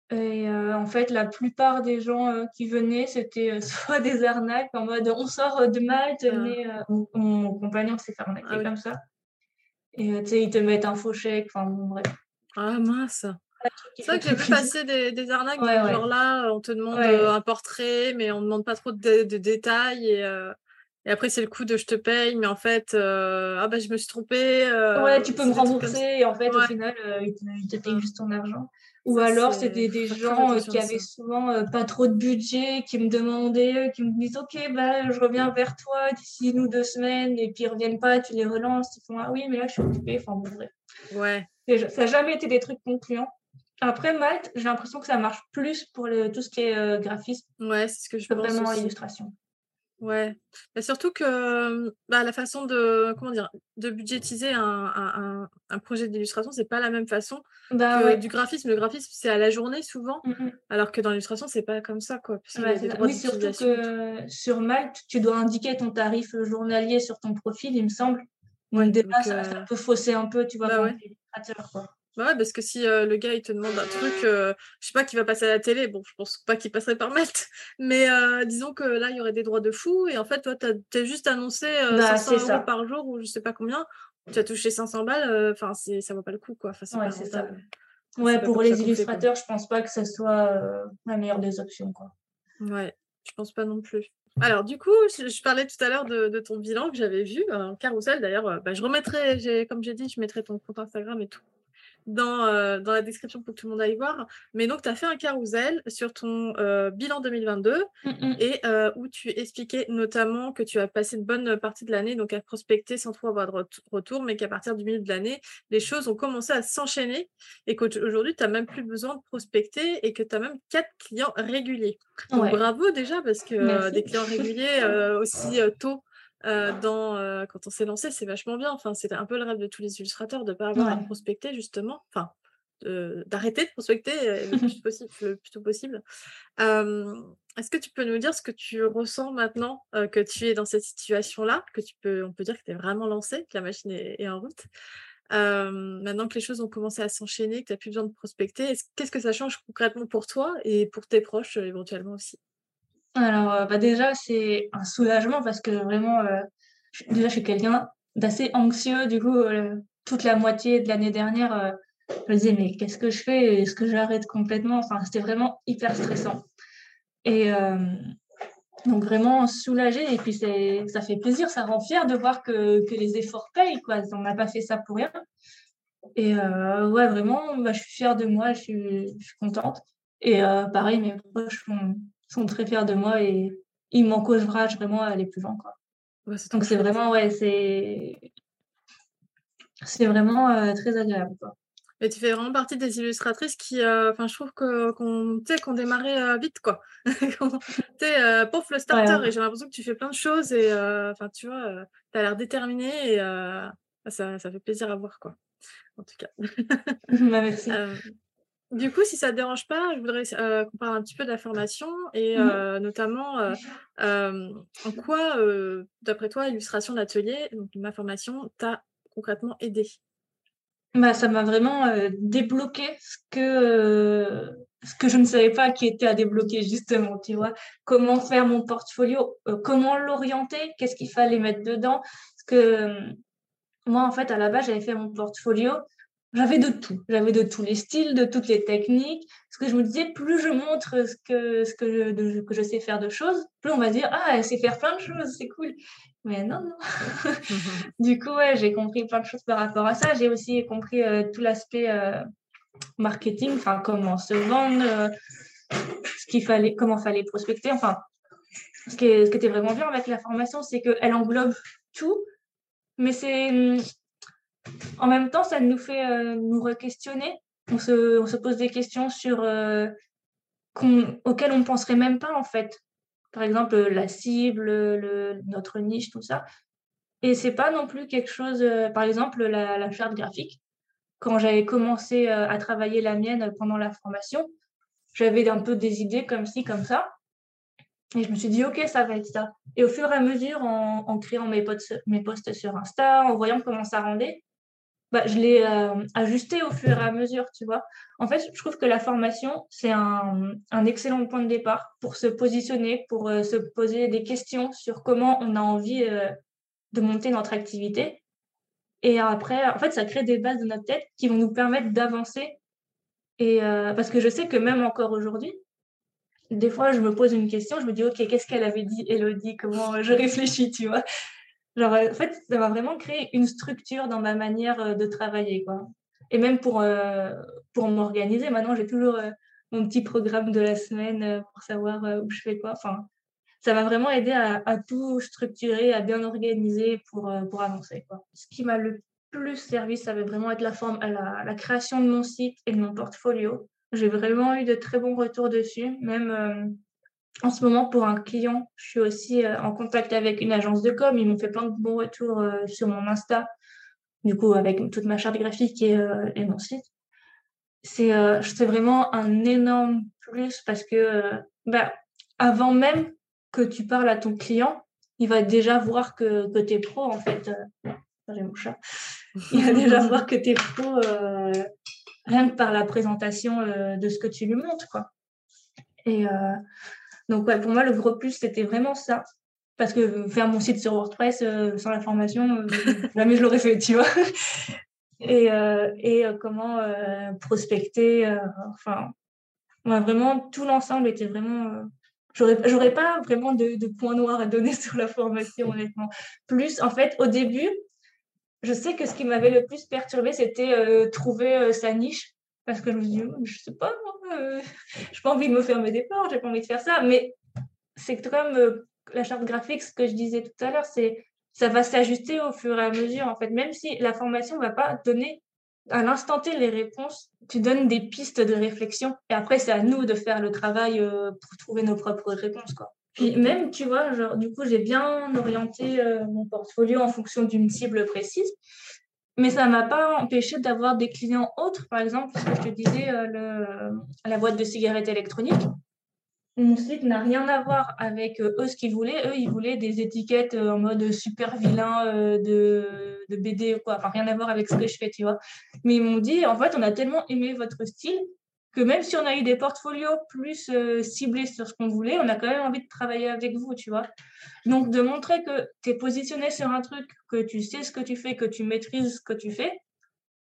Et euh, en fait, la plupart des gens euh, qui venaient, c'était soit des arnaques en mode on sort de Malte, ah. mais mon, compagnon s'est fait arnaquer ah comme ça. Et tu sais, ils te mettent un faux chèque, enfin bon, bref. Ah mince! C'est vrai que j'ai vu passer des, des arnaques genre là, on te demande un portrait, mais on ne demande pas trop de, de détails. Et, et après, c'est le coup de je te paye, mais en fait, euh, ah bah, je me suis trompée. Euh, ouais, tu peux me rembourser. Et en fait, au final, euh, ils, te, payent juste ton argent. Ou alors, c'était des gens qui avaient souvent pas trop de budget, qui me demandaient, qui me disent Ok, bah, je reviens vers toi d'ici une ou deux semaines, et puis ils reviennent pas, tu les relances, ils font Ah oui, mais là, je suis occupée. Enfin, bon, vrai. Ouais. ça n'a jamais été des trucs concluants. Après, Malte, j'ai l'impression que ça marche plus pour le, tout ce qui est graphisme. Ouais, c'est ce que je pense. Vraiment aussi. illustration. Ouais, mais surtout que bah, la façon de comment dire de budgétiser un, un, un projet d'illustration, c'est pas la même façon bah, que du graphisme. Le graphisme, c'est à la journée souvent, mmh alors que dans l'illustration, c'est pas comme ça quoi. oui, surtout que sur Malte, tu dois indiquer ton tarif journalier sur ton profil, il me semble. Donc, déjà, ça, euh peut fausser un peu, tu vois, bah, quoi. Bah ouais, parce que si le gars il te demande un truc, je sais pas qui va passer à la télé, bon, je pense pas qu'il passerait par Malte, mais disons que là il y aurait des droits de fou et en fait toi t'as juste annoncé 500 bah, euros par jour ou je sais pas combien, tu as touché 500 balles, enfin c'est ça vaut pas le coup quoi. ouais, c'est ça. Ouais, pour les illustrateurs, je pense pas que ce soit la meilleure des options quoi. Ouais, je pense pas non plus. Alors, du coup, je, parlais tout à l'heure de, ton bilan que j'avais vu, en carousel d'ailleurs. Bah, je remettrai, comme j'ai dit, je mettrai ton compte Instagram et tout dans, euh, dans la description pour que tout le monde aille voir. Mais donc, tu as fait un carousel sur ton euh, bilan 2022 mmh, mmh. et euh, où tu expliquais notamment que tu as passé une bonne partie de l'année donc à prospecter sans trop avoir de retour, mais qu'à partir du milieu de l'année, les choses ont commencé à s'enchaîner et qu'aujourd'hui, tu n'as même plus besoin de prospecter et que tu as même quatre clients réguliers. Donc, bravo déjà parce que des clients réguliers aussi tôt euh, dans, euh, quand on s'est lancé, c'est vachement bien. Enfin, c'était un peu le rêve de tous les illustrateurs de ne pas avoir à prospecter, justement. Enfin, d'arrêter de, prospecter euh, le plus possible. Le plus tôt possible. Est-ce que tu peux nous dire ce que tu ressens maintenant que tu es dans cette situation-là, que tu peux, on peut dire que tu es vraiment lancé, que la machine est, en route? Maintenant que les choses ont commencé à s'enchaîner, que tu n'as plus besoin de prospecter, qu'est-ce que ça change concrètement pour toi et pour tes proches éventuellement aussi? Alors, euh, bah déjà, c'est un soulagement parce que vraiment, euh, déjà, je suis quelqu'un d'assez anxieux. Du coup, euh, toute la moitié de l'année dernière, je me disais, mais qu'est-ce que je fais? Est-ce que j'arrête complètement? Enfin, c'était vraiment hyper stressant. Et donc, vraiment soulagé. Et puis, ça fait plaisir, ça rend fier de voir que, que les efforts payent. Quoi. On n'a pas fait ça pour rien. Et ouais, vraiment, bah, je suis fière de moi, je suis, je suis contente. Et pareil, mes proches font sont très fiers de moi et il m'encouragera vraiment à aller plus loin. Quoi. Donc c'est vraiment, ouais, c'est c'est vraiment euh, très agréable. Quoi. Et tu fais vraiment partie des illustratrices qui, euh, enfin, je trouve que, qu'on, qu'on démarrait euh, vite, quoi. tu pouf, le starter, et j'ai l'impression que tu fais plein de choses, et, enfin, tu vois, tu as l'air déterminée, et ça, ça fait plaisir à voir, quoi. En tout cas. bah, merci. Du coup, si ça ne te dérange pas, je voudrais qu'on parle un petit peu de la formation et mmh notamment en quoi, d'après toi, illustration d'atelier, donc ma formation, t'a concrètement aidé? Bah, Ça m'a vraiment débloqué ce que, ce que je ne savais pas qui était à débloquer, justement. Tu vois, comment faire mon portfolio, comment l'orienter, qu'est-ce qu'il fallait mettre dedans? Parce que moi, en fait, à la base, j'avais fait mon portfolio j'avais de tout. J'avais de tous les styles, de toutes les techniques. Parce que je me disais, plus je montre ce que, ce que, je, que je sais faire de choses, plus on va dire, ah, elle sait faire plein de choses, c'est cool. Mais non, non. du coup, ouais, j'ai compris plein de choses par rapport à ça. J'ai aussi compris euh, tout l'aspect euh, marketing, enfin, comment se vendre, euh, ce qu'il fallait, comment fallait prospecter. Enfin, ce qui, ce qui était vraiment bien avec la formation, c'est qu'elle englobe tout, mais c'est en même temps, ça nous fait euh, nous re-questionner. On se, on se, pose des questions sur, euh, auxquelles on ne penserait même pas, en fait. Par exemple, la cible, le, notre niche, tout ça. Et c'est pas non plus quelque chose, euh, par exemple, la, charte graphique. Quand j'avais commencé à travailler la mienne pendant la formation, j'avais un peu des idées comme ci, comme ça. Et je me suis dit, OK, ça va être ça. Et au fur et à mesure, en, en créant mes posts, mes posts sur Insta, en voyant comment ça rendait, bah, je l'ai euh, ajusté au fur et à mesure, tu vois. En fait, je trouve que la formation, c'est un, excellent point de départ pour se positionner, pour euh, se poser des questions sur comment on a envie euh, de monter notre activité. Et après, en fait, ça crée des bases de notre tête qui vont nous permettre d'avancer. Et parce que je sais que même encore aujourd'hui, des fois, je me pose une question, je me dis, OK, qu'est-ce qu'elle avait dit, Elodie? Comment je réfléchis, tu vois? Genre, euh, en fait, ça va vraiment créer une structure dans ma manière euh, de travailler, quoi. Et même pour, euh, pour m'organiser, maintenant, j'ai toujours mon petit programme de la semaine pour savoir où je fais quoi. Enfin, ça m'a vraiment aidé à, à, tout structurer, à bien organiser pour, pour avancer, quoi. Ce qui m'a le plus servi, ça va vraiment être la, forme, la, la création de mon site et de mon portfolio. J'ai vraiment eu de très bons retours dessus, même en ce moment, pour un client, je suis aussi euh, en contact avec une agence de com. Ils m'ont fait plein de bons retours euh, sur mon Insta, du coup, avec toute ma charte graphique et, euh, mon site. C'est vraiment un énorme plus parce que bah, avant même que tu parles à ton client, il va déjà voir que, que tu es pro, en fait. J'ai mon chat. Il va déjà voir que tu es pro rien que par la présentation de ce que tu lui montres, quoi. Et donc, ouais, pour moi, le gros plus, c'était vraiment ça. Parce que faire mon site sur WordPress euh, sans la formation, euh, jamais je l'aurais fait, tu vois. et, euh, et comment prospecter. enfin, vraiment, tout l'ensemble était vraiment. J'aurais, j'aurais pas vraiment de, de points noirs à donner sur la formation, honnêtement. Plus, en fait, au début, je sais que ce qui m'avait le plus perturbé, c'était trouver sa niche parce que je me dis, je sais pas, euh, je n'ai pas envie de me fermer des portes, j'ai pas envie de faire ça. Mais c'est comme euh, la charte graphique, ce que je disais tout à l'heure, c'est ça va s'ajuster au fur et à mesure. En fait, même si la formation ne va pas donner à l'instant T les réponses, tu donnes des pistes de réflexion. Et après, c'est à nous de faire le travail euh, pour trouver nos propres réponses. Quoi. Puis même, tu vois, genre, du coup, j'ai bien orienté mon portfolio en fonction d'une cible précise. Mais ça ne m'a pas empêché d'avoir des clients autres. Par exemple, ce que je te disais, euh, la boîte de cigarettes électroniques. Mon site n'a rien à voir avec euh, eux, ce qu'ils voulaient. Eux, ils voulaient des étiquettes euh, en mode super vilain de, de BD ou quoi. Enfin, rien à voir avec ce que je fais, tu vois. Mais ils m'ont dit, en fait, on a tellement aimé votre style que même si on a eu des portfolios plus euh, ciblés sur ce qu'on voulait, on a quand même envie de travailler avec vous, tu vois. Donc, de montrer que tu es positionné sur un truc, que tu sais ce que tu fais, que tu maîtrises ce que tu fais,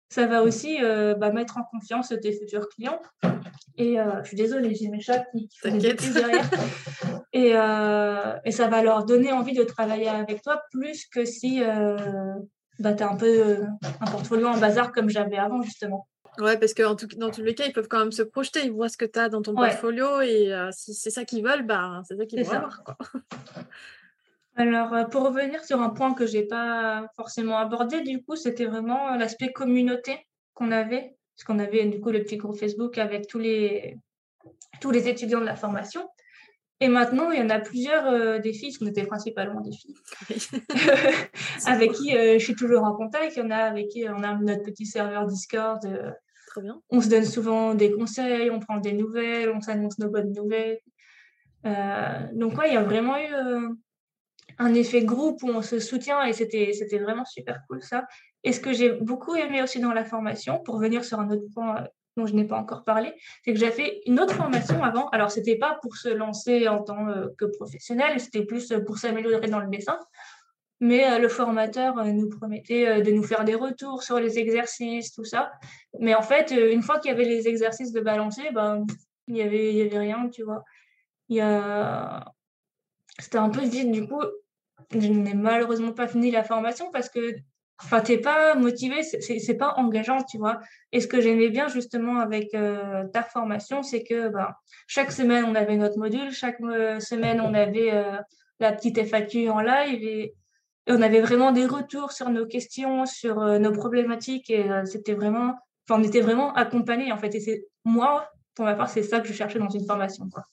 ça va aussi euh, bah, mettre en confiance tes futurs clients. Et euh, je suis désolée, j'ai mes chats qui, font des derrière. Et, et, ça va leur donner envie de travailler avec toi plus que si bah, tu as un peu un portfolio en bazar comme j'avais avant, justement. Ouais, parce que tout, dans tous les cas, ils peuvent quand même se projeter. Ils voient ce que tu as dans ton portfolio et si c'est ça qu'ils veulent, bah, c'est ça qu'ils vont avoir. Quoi. Alors, pour revenir sur un point que j'ai pas forcément abordé, du coup, c'était vraiment l'aspect communauté qu'on avait. Parce qu'on avait du coup le petit groupe Facebook avec tous les, tous les étudiants de la formation. Et maintenant, il y en a plusieurs euh, des filles, parce qu'on était principalement des filles, avec qui euh, je suis toujours en contact. Il y en a avec qui on a notre petit serveur Discord. Euh, Très bien. On se donne souvent des conseils, on prend des nouvelles, on s'annonce nos bonnes nouvelles. donc, ouais, il y a vraiment eu un effet groupe où on se soutient et c'était, vraiment super cool ça. Et ce que j'ai beaucoup aimé aussi dans la formation, pour venir sur un autre point dont je n'ai pas encore parlé, c'est que j'ai fait une autre formation avant. Alors, c'était pas pour se lancer en tant euh, que professionnel, c'était plus pour s'améliorer dans le dessin. Mais euh, le formateur euh, nous promettait de nous faire des retours sur les exercices, tout ça. Mais en fait, une fois qu'il y avait les exercices de balancer, ben, il n'y avait, avait rien, tu vois. A... C'était un peu vide. Du coup, je n'ai malheureusement pas fini la formation parce que Enfin, t'es pas motivé, c'est pas engageant, tu vois. Et ce que j'aimais bien justement avec euh, ta formation, c'est que bah, chaque semaine on avait notre module, chaque euh, semaine on avait euh, la petite FAQ en live on avait vraiment des retours sur nos questions, sur nos problématiques et c'était vraiment, enfin, on était vraiment accompagnés en fait. Et c'est moi, pour ma part, c'est ça que je cherchais dans une formation, quoi.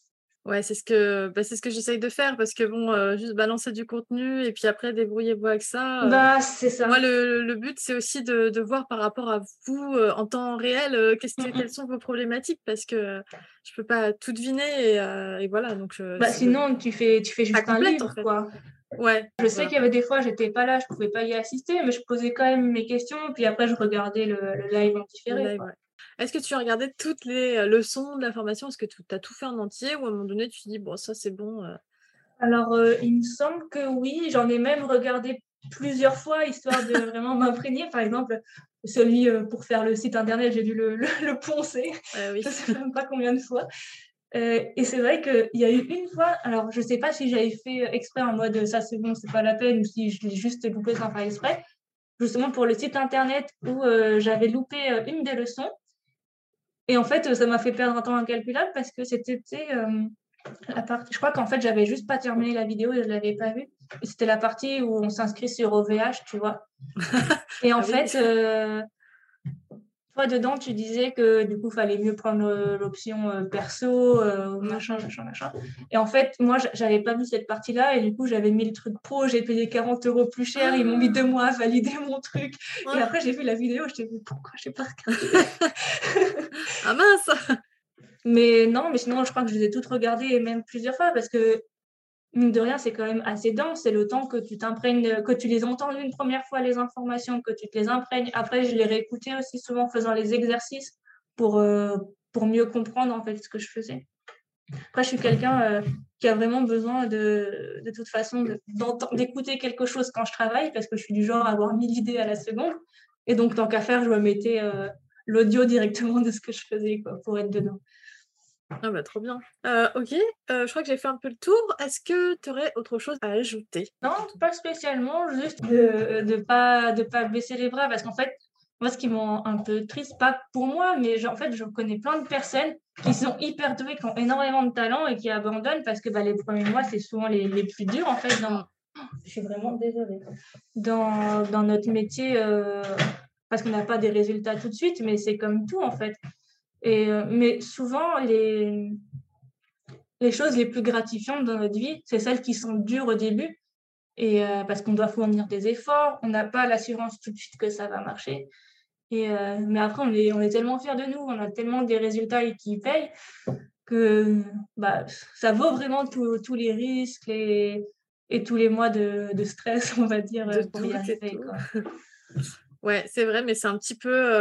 Ouais, c'est ce que bah, c'est ce que j'essaye de faire parce que bon, juste balancer du contenu et puis après débrouillez-vous avec ça. Bah, c'est ça. Moi, le, le but, c'est aussi de, de, voir par rapport à vous en temps réel qu'est-ce que, quelles sont vos problématiques parce que je peux pas tout deviner et, et voilà. Donc, bah, sinon, tu fais, tu fais juste un livre, quoi. Ouais. Je sais qu'il y avait des fois, j'étais pas là, je pouvais pas y assister, mais je posais quand même mes questions, puis après, je regardais le, le live en différé. Est-ce que tu as regardé toutes les leçons de la formation Est-ce que tu as tout fait en entier ou à un moment donné tu te dis bon ça c'est bon Alors il me semble que oui, j'en ai même regardé plusieurs fois histoire de vraiment m'imprégner. Par exemple, celui pour faire le site internet, j'ai dû le, le, poncer. oui. Je sais même pas combien de fois. Et c'est vrai qu'il y a eu une fois, alors je sais pas si j'avais fait exprès en mode ça c'est bon, c'est pas la peine, ou si je l'ai juste loupé sans faire exprès, justement pour le site internet où j'avais loupé une des leçons. Et en fait, ça m'a fait perdre un temps incalculable parce que c'était euh, la partie. Je crois qu'en fait, j'avais juste pas terminé la vidéo et je l'avais pas vue. C'était la partie où on s'inscrit sur OVH, tu vois. et en ah fait, euh, toi, dedans, tu disais que du coup, fallait mieux prendre euh, l'option euh, perso, euh, machin, machin, machin. Et en fait, moi, j'avais pas vu cette partie-là et du coup, j'avais mis le truc pro, j'ai payé 40 euros plus cher, ils m'ont mis deux mois à valider mon truc. Et après, j'ai vu la vidéo, je t'ai dit, pourquoi j'ai pas regardé? Ah mince Mais non, mais sinon, je crois que je les ai toutes regardées et même plusieurs fois parce que mine de rien, c'est quand même assez dense. C'est le temps que tu t'imprègnes, que tu les entends une première fois, les informations, que tu te les imprègnes. Après, je les réécoutais aussi souvent en faisant les exercices pour, euh, pour mieux comprendre en fait ce que je faisais. Après, je suis quelqu'un euh, qui a vraiment besoin de, de toute façon d'écouter quelque chose quand je travaille parce que je suis du genre à avoir mille idées à la seconde. Et donc, tant qu'à faire, je me mettais euh, l'audio directement de ce que je faisais quoi, pour être dedans. Ah bah trop bien. Euh, ok, euh, je crois que j'ai fait un peu le tour. Est-ce que tu aurais autre chose à ajouter? Non, pas spécialement, juste de ne pas, de pas baisser les bras parce qu'en fait, moi ce qui m'a un peu triste, pas pour moi, mais en fait je connais plein de personnes qui sont hyper douées, qui ont énormément de talent et qui abandonnent parce que bah, les premiers mois c'est souvent les, les, plus durs en fait. Dans... je suis vraiment désolée. Dans, dans notre métier, euh, parce qu'on n'a pas des résultats tout de suite, mais c'est comme tout en fait. Et, euh, mais souvent, les, les choses les plus gratifiantes dans notre vie, c'est celles qui sont dures au début. Et euh, parce qu'on doit fournir des efforts, on n'a pas l'assurance tout de suite que ça va marcher. Et, euh, mais après, on est, on est tellement fiers de nous, on a tellement des résultats qui payent que bah, ça vaut vraiment tous les risques et, et tous les mois de, de, stress, on va dire, pour y arriver. Ouais, c'est vrai, mais c'est un petit peu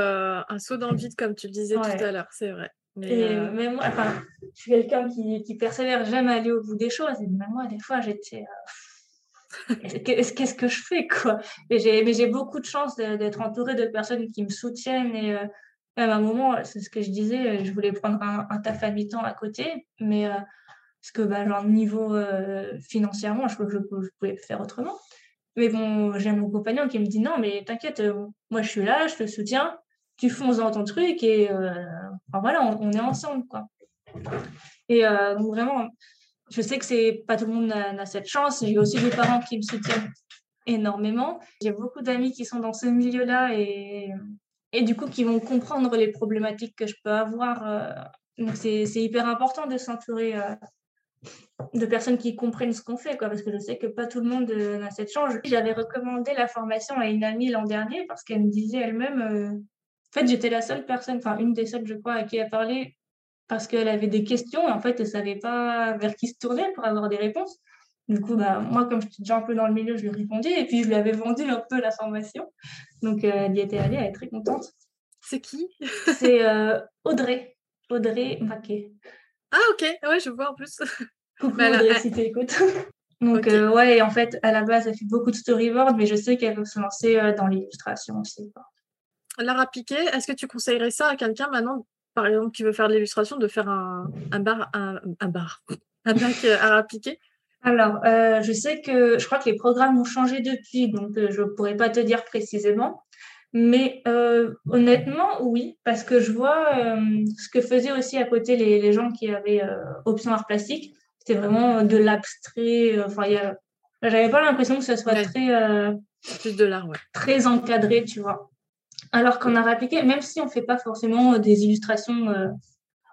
un saut dans le vide, comme tu le disais tout à l'heure, c'est vrai. Mais, moi, enfin, je suis quelqu'un qui, qui persévère, jamais aller au bout des choses. Et même moi, des fois, j'étais. Qu'est-ce que je fais, quoi? Mais j'ai beaucoup de chance d'être entourée de personnes qui me soutiennent. Et à un moment, c'est ce que je disais, je voulais prendre un, un taf à mi-temps à côté, mais parce que, bah, genre, niveau financièrement, je, je, je pouvais faire autrement. Mais bon, j'ai mon compagnon qui me dit non, mais t'inquiète, euh, moi je suis là, je te soutiens. tu fonces dans ton truc et voilà, on, est ensemble, quoi. Et vraiment, je sais que c'est pas tout le monde n'a cette chance. J'ai aussi des parents qui me soutiennent énormément. J'ai beaucoup d'amis qui sont dans ce milieu-là et, et du coup qui vont comprendre les problématiques que je peux avoir. Donc c'est hyper important de s'entourer de personnes qui comprennent ce qu'on fait, quoi, parce que je sais que pas tout le monde euh, a cette chance. J'avais recommandé la formation à une amie l'an dernier parce qu'elle me disait elle-même, euh, en fait, j'étais la seule personne, enfin une des seules, je crois, à qui elle a parlé parce qu'elle avait des questions et en fait, elle savait pas vers qui se tourner pour avoir des réponses. Du coup, bah, moi, comme j'étais déjà un peu dans le milieu, je lui répondais et puis je lui avais vendu un peu la formation. Donc, euh, elle y était allée, elle est très contente. C'est qui? C'est Audrey, Audrey Maquet. Ah, ok, ouais, je vois en plus. Coucou bah, si tu écoutes. Donc, euh, ouais, en fait, à la base, elle fait beaucoup de storyboard, mais je sais qu'elle veut se lancer euh, dans l'illustration aussi. Lara Piquet, est-ce que tu conseillerais ça à quelqu'un maintenant, par exemple, qui veut faire de l'illustration, de faire un, un bar, un, un bar, un bac euh, appliquer Alors, je sais que je crois que les programmes ont changé depuis, donc je ne pourrais pas te dire précisément. Mais honnêtement, oui, parce que je vois ce que faisaient aussi à côté les, les gens qui avaient option art plastique c'était vraiment de l'abstrait. Euh, enfin, j'avais pas l'impression que ce soit très. Euh, plus de l'art, ouais. Très encadré, tu vois. Alors qu'on a appliqué, même si on fait pas forcément euh, des illustrations,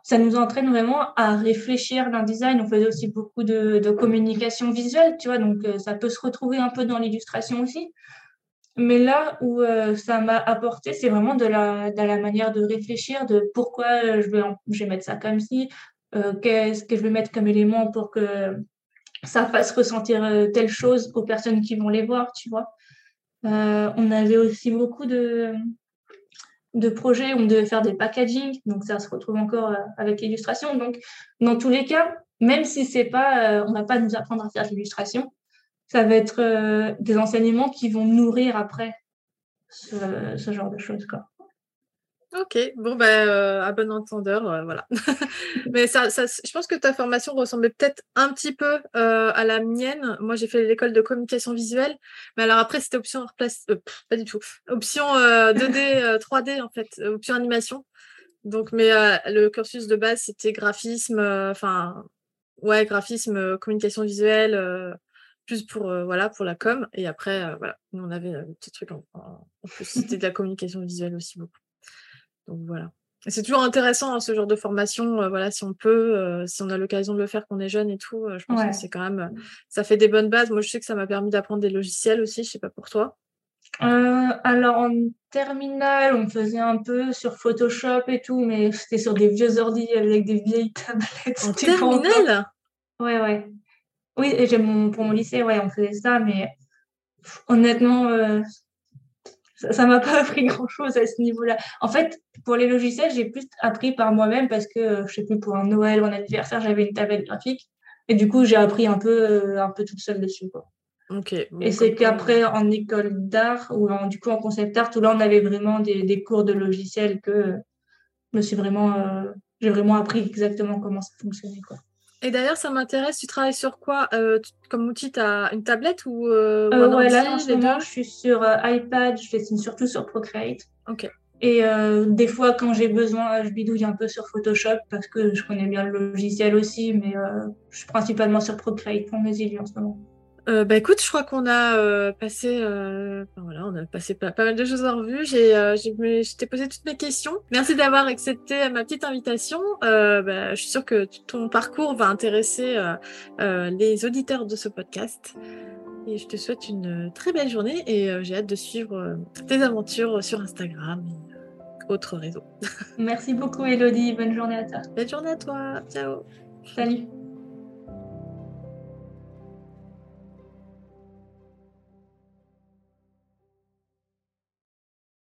ça nous entraîne vraiment à réfléchir d'un design. On faisait aussi beaucoup de, de communication visuelle, tu vois, donc ça peut se retrouver un peu dans l'illustration aussi. Mais là où ça m'a apporté, c'est vraiment de la, de la manière de réfléchir, de pourquoi je vais, je vais mettre ça comme ci, euh, qu'est-ce que je vais mettre comme élément pour que ça fasse ressentir euh, telle chose aux personnes qui vont les voir, tu vois. Euh, on avait aussi beaucoup de, de projets où on devait faire des packaging, donc ça se retrouve encore avec l'illustration. Donc, dans tous les cas, même si c'est pas, on va pas nous apprendre à faire de l'illustration, ça va être des enseignements qui vont nourrir après ce, ce genre de choses, quoi. Ok, bon, ben, à bon entendeur, euh, voilà. Mais ça, ça, je pense que ta formation ressemblait peut-être un petit peu euh, à la mienne. Moi, j'ai fait l'école de communication visuelle, mais alors après, c'était option place, pas du tout, option 2D, 3D en fait, option animation. Donc, mais le cursus de base, c'était graphisme, enfin, ouais, graphisme, communication visuelle, plus pour voilà pour la com. Et après, voilà, nous on avait un petit truc en, en plus, c'était de la communication visuelle aussi beaucoup. Donc voilà. C'est toujours intéressant hein, ce genre de formation, euh, voilà, si on peut, euh, si on a l'occasion de le faire, qu'on est jeune et tout, euh, je pense que c'est quand même, ça fait des bonnes bases. Moi, je sais que ça m'a permis d'apprendre des logiciels aussi, je sais pas pour toi. alors en terminale, on faisait un peu sur Photoshop et tout, mais c'était sur des vieux ordi avec des vieilles tablettes. En terminale? Ouais, ouais. Oui, mon, pour mon lycée, ouais, on faisait ça, mais honnêtement, ça m'a pas appris grand chose à ce niveau-là. En fait, pour les logiciels, j'ai plus appris par moi-même parce que, euh, je sais plus, pour un Noël ou un anniversaire, j'avais une tablette graphique. Et du coup, j'ai appris un peu, euh, un peu toute seule dessus. Quoi. Et c'est qu'après, en école d'art ou en, du coup en concept art, où là, on avait vraiment des, des cours de logiciels que je me suis vraiment, euh, j'ai vraiment appris exactement comment ça fonctionnait. Quoi. Et d'ailleurs, ça m'intéresse, tu travailles sur quoi euh, Comme outil, tu as une tablette ou, euh, euh ouais, là, en ce moment, je suis sur euh, iPad, je dessine surtout sur Procreate. Ok. Et des fois, quand j'ai besoin, je bidouille un peu sur Photoshop parce que je connais bien le logiciel aussi, mais je suis principalement sur Procreate pour mes idées en ce moment. Euh, bah écoute, je crois qu'on a euh, passé, euh, voilà, on a passé pas, mal de choses en revue. J'ai, je t'ai posé toutes mes questions. Merci d'avoir accepté ma petite invitation. Bah, je suis sûre que ton parcours va intéresser les auditeurs de ce podcast. Et je te souhaite une très belle journée et j'ai hâte de suivre tes aventures sur Instagram et autres réseaux. Merci beaucoup, Elodie. Bonne journée à toi. Belle journée à toi. Ciao. Salut.